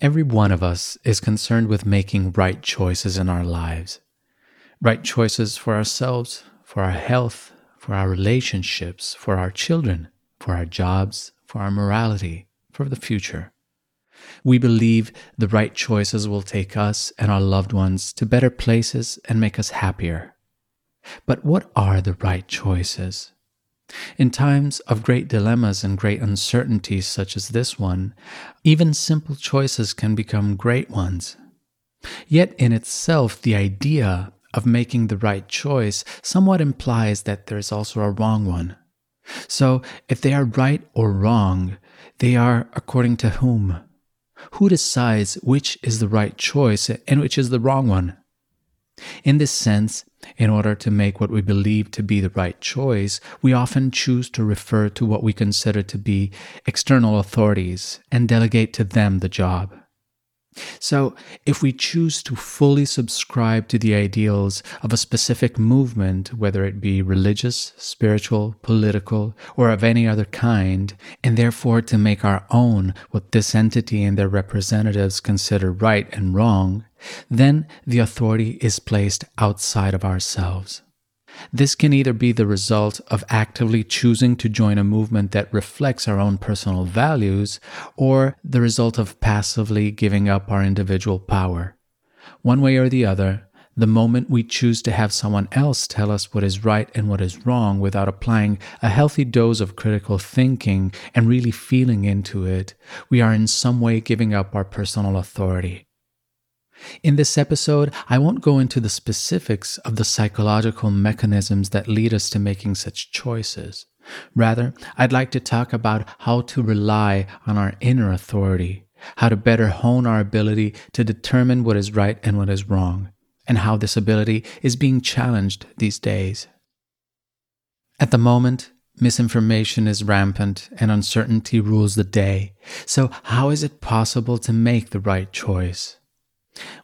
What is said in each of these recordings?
Every one of us is concerned with making right choices in our lives. Right choices for ourselves, for our health, for our relationships, for our children, for our jobs, for our morality, for the future. We believe the right choices will take us and our loved ones to better places and make us happier. But what are the right choices? In times of great dilemmas and great uncertainties, such as this one, even simple choices can become great ones. Yet, in itself, the idea of making the right choice somewhat implies that there is also a wrong one. So, if they are right or wrong, they are according to whom? Who decides which is the right choice and which is the wrong one? In this sense, in order to make what we believe to be the right choice, we often choose to refer to what we consider to be external authorities and delegate to them the job. So, if we choose to fully subscribe to the ideals of a specific movement, whether it be religious, spiritual, political, or of any other kind, and therefore to make our own what this entity and their representatives consider right and wrong, then the authority is placed outside of ourselves. This can either be the result of actively choosing to join a movement that reflects our own personal values, or the result of passively giving up our individual power. One way or the other, the moment we choose to have someone else tell us what is right and what is wrong without applying a healthy dose of critical thinking and really feeling into it, we are in some way giving up our personal authority. In this episode, I won't go into the specifics of the psychological mechanisms that lead us to making such choices. Rather, I'd like to talk about how to rely on our inner authority, how to better hone our ability to determine what is right and what is wrong, and how this ability is being challenged these days. At the moment, misinformation is rampant and uncertainty rules the day. So, how is it possible to make the right choice?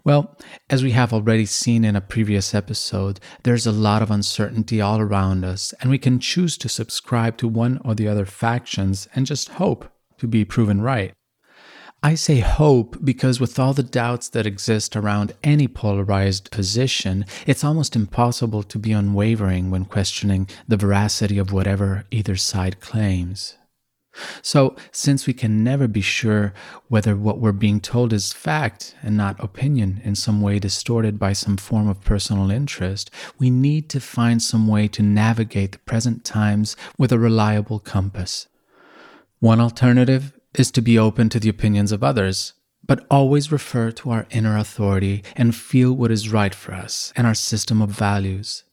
Well, as we have already seen in a previous episode, there's a lot of uncertainty all around us, and we can choose to subscribe to one or the other factions and just hope to be proven right. I say hope because, with all the doubts that exist around any polarized position, it's almost impossible to be unwavering when questioning the veracity of whatever either side claims. So, since we can never be sure whether what we're being told is fact and not opinion in some way distorted by some form of personal interest, we need to find some way to navigate the present times with a reliable compass. One alternative is to be open to the opinions of others, but always refer to our inner authority and feel what is right for us and our system of values.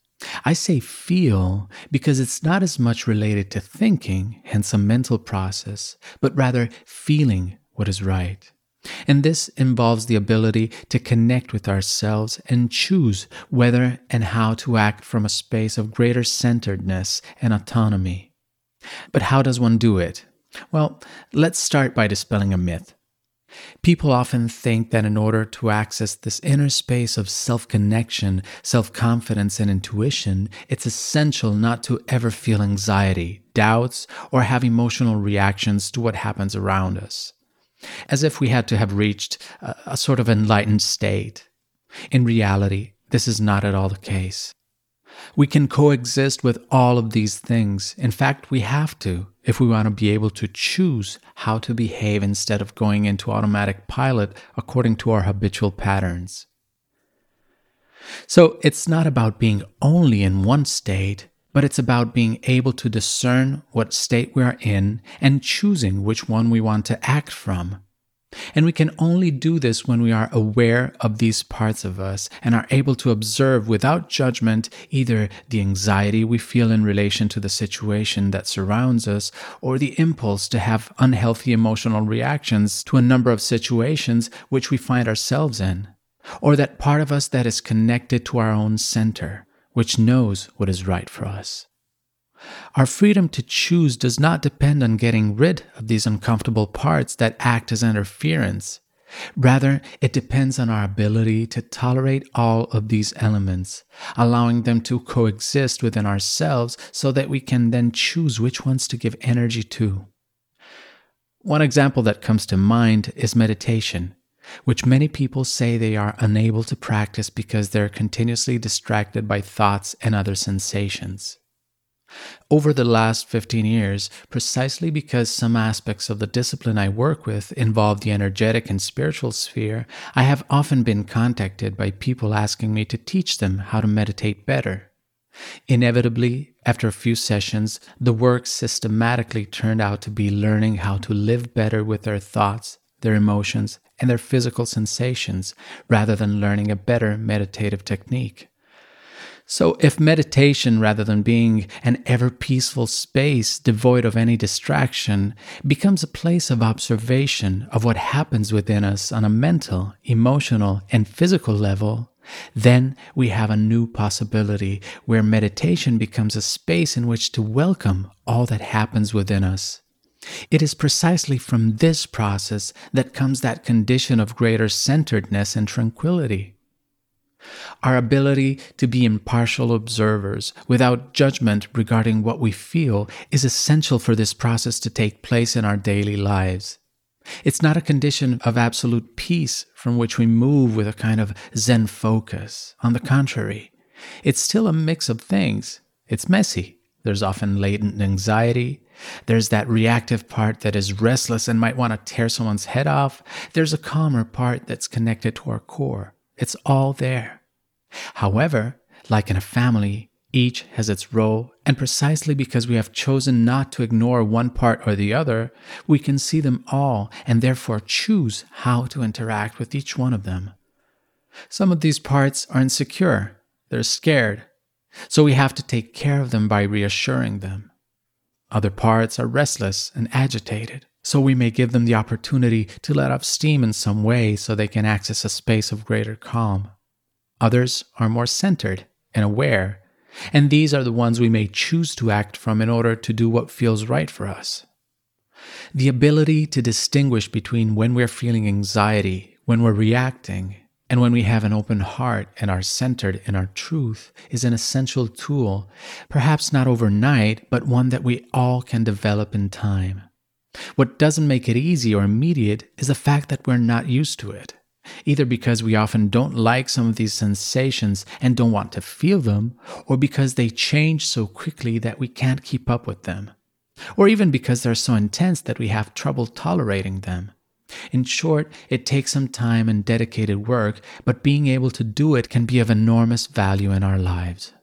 I say feel because it's not as much related to thinking, hence a mental process, but rather feeling what is right. And this involves the ability to connect with ourselves and choose whether and how to act from a space of greater centeredness and autonomy. But how does one do it? Well, let's start by dispelling a myth. People often think that in order to access this inner space of self connection, self confidence, and intuition, it's essential not to ever feel anxiety, doubts, or have emotional reactions to what happens around us. As if we had to have reached a, a sort of enlightened state. In reality, this is not at all the case. We can coexist with all of these things. In fact, we have to if we want to be able to choose how to behave instead of going into automatic pilot according to our habitual patterns. So it's not about being only in one state, but it's about being able to discern what state we are in and choosing which one we want to act from. And we can only do this when we are aware of these parts of us and are able to observe without judgment either the anxiety we feel in relation to the situation that surrounds us or the impulse to have unhealthy emotional reactions to a number of situations which we find ourselves in, or that part of us that is connected to our own center, which knows what is right for us. Our freedom to choose does not depend on getting rid of these uncomfortable parts that act as interference. Rather, it depends on our ability to tolerate all of these elements, allowing them to coexist within ourselves so that we can then choose which ones to give energy to. One example that comes to mind is meditation, which many people say they are unable to practice because they're continuously distracted by thoughts and other sensations. Over the last 15 years, precisely because some aspects of the discipline I work with involve the energetic and spiritual sphere, I have often been contacted by people asking me to teach them how to meditate better. Inevitably, after a few sessions, the work systematically turned out to be learning how to live better with their thoughts, their emotions, and their physical sensations, rather than learning a better meditative technique. So, if meditation, rather than being an ever peaceful space devoid of any distraction, becomes a place of observation of what happens within us on a mental, emotional, and physical level, then we have a new possibility where meditation becomes a space in which to welcome all that happens within us. It is precisely from this process that comes that condition of greater centeredness and tranquility. Our ability to be impartial observers without judgment regarding what we feel is essential for this process to take place in our daily lives. It's not a condition of absolute peace from which we move with a kind of Zen focus. On the contrary, it's still a mix of things. It's messy. There's often latent anxiety. There's that reactive part that is restless and might want to tear someone's head off. There's a calmer part that's connected to our core. It's all there. However, like in a family, each has its role, and precisely because we have chosen not to ignore one part or the other, we can see them all and therefore choose how to interact with each one of them. Some of these parts are insecure, they're scared, so we have to take care of them by reassuring them. Other parts are restless and agitated, so we may give them the opportunity to let off steam in some way so they can access a space of greater calm. Others are more centered and aware, and these are the ones we may choose to act from in order to do what feels right for us. The ability to distinguish between when we're feeling anxiety, when we're reacting, and when we have an open heart and are centered in our truth is an essential tool, perhaps not overnight, but one that we all can develop in time. What doesn't make it easy or immediate is the fact that we're not used to it either because we often don't like some of these sensations and don't want to feel them, or because they change so quickly that we can't keep up with them, or even because they're so intense that we have trouble tolerating them. In short, it takes some time and dedicated work, but being able to do it can be of enormous value in our lives.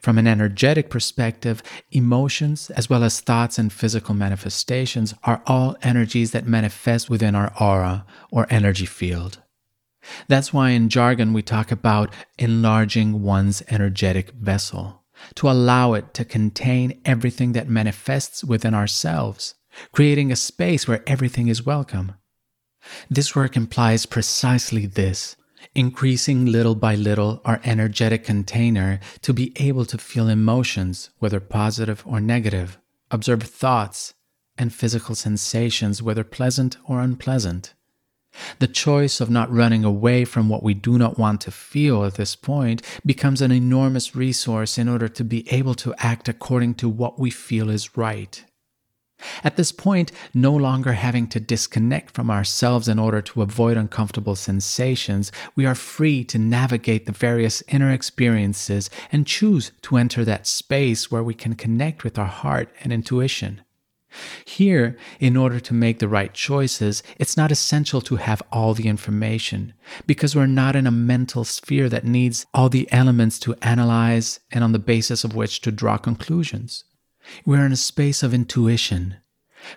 From an energetic perspective, emotions, as well as thoughts and physical manifestations, are all energies that manifest within our aura or energy field. That's why in jargon we talk about enlarging one's energetic vessel, to allow it to contain everything that manifests within ourselves, creating a space where everything is welcome. This work implies precisely this increasing little by little our energetic container to be able to feel emotions, whether positive or negative, observe thoughts and physical sensations, whether pleasant or unpleasant. The choice of not running away from what we do not want to feel at this point becomes an enormous resource in order to be able to act according to what we feel is right. At this point, no longer having to disconnect from ourselves in order to avoid uncomfortable sensations, we are free to navigate the various inner experiences and choose to enter that space where we can connect with our heart and intuition. Here, in order to make the right choices, it's not essential to have all the information, because we're not in a mental sphere that needs all the elements to analyze and on the basis of which to draw conclusions. We're in a space of intuition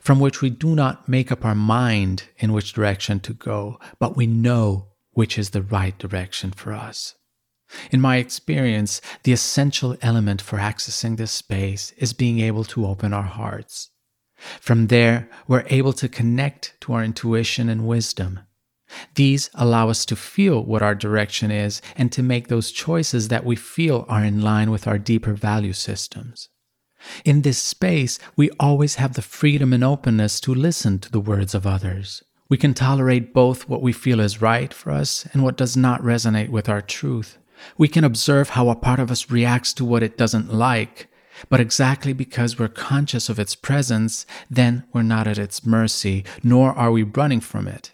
from which we do not make up our mind in which direction to go, but we know which is the right direction for us. In my experience, the essential element for accessing this space is being able to open our hearts. From there, we're able to connect to our intuition and wisdom. These allow us to feel what our direction is and to make those choices that we feel are in line with our deeper value systems. In this space, we always have the freedom and openness to listen to the words of others. We can tolerate both what we feel is right for us and what does not resonate with our truth. We can observe how a part of us reacts to what it doesn't like, but exactly because we're conscious of its presence, then we're not at its mercy, nor are we running from it.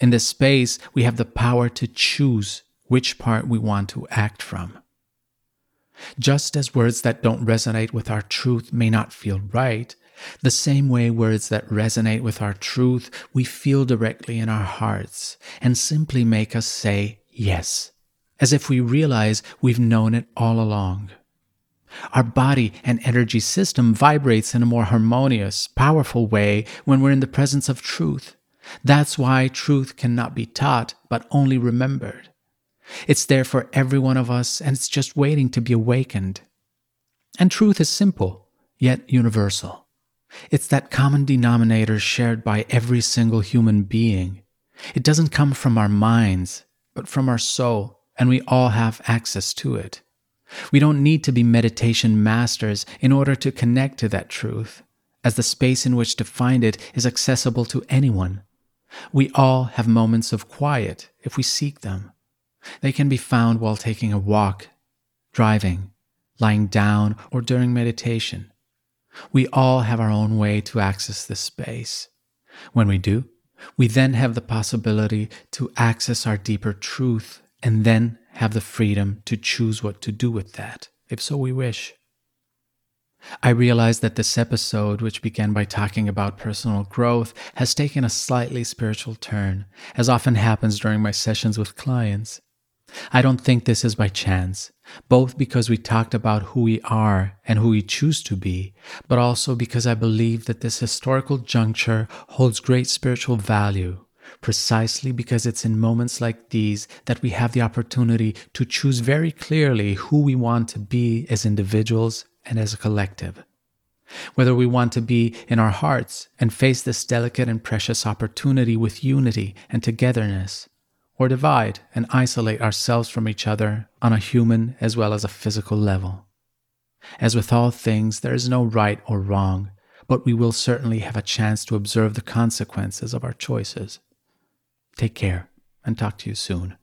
In this space, we have the power to choose which part we want to act from. Just as words that don't resonate with our truth may not feel right, the same way words that resonate with our truth we feel directly in our hearts and simply make us say yes, as if we realize we've known it all along. Our body and energy system vibrates in a more harmonious, powerful way when we're in the presence of truth. That's why truth cannot be taught, but only remembered. It's there for every one of us, and it's just waiting to be awakened. And truth is simple, yet universal. It's that common denominator shared by every single human being. It doesn't come from our minds, but from our soul, and we all have access to it. We don't need to be meditation masters in order to connect to that truth, as the space in which to find it is accessible to anyone. We all have moments of quiet if we seek them. They can be found while taking a walk, driving, lying down, or during meditation. We all have our own way to access this space. When we do, we then have the possibility to access our deeper truth and then have the freedom to choose what to do with that, if so we wish. I realize that this episode, which began by talking about personal growth, has taken a slightly spiritual turn, as often happens during my sessions with clients. I don't think this is by chance, both because we talked about who we are and who we choose to be, but also because I believe that this historical juncture holds great spiritual value, precisely because it's in moments like these that we have the opportunity to choose very clearly who we want to be as individuals and as a collective. Whether we want to be in our hearts and face this delicate and precious opportunity with unity and togetherness or divide and isolate ourselves from each other on a human as well as a physical level. As with all things, there is no right or wrong, but we will certainly have a chance to observe the consequences of our choices. Take care and talk to you soon.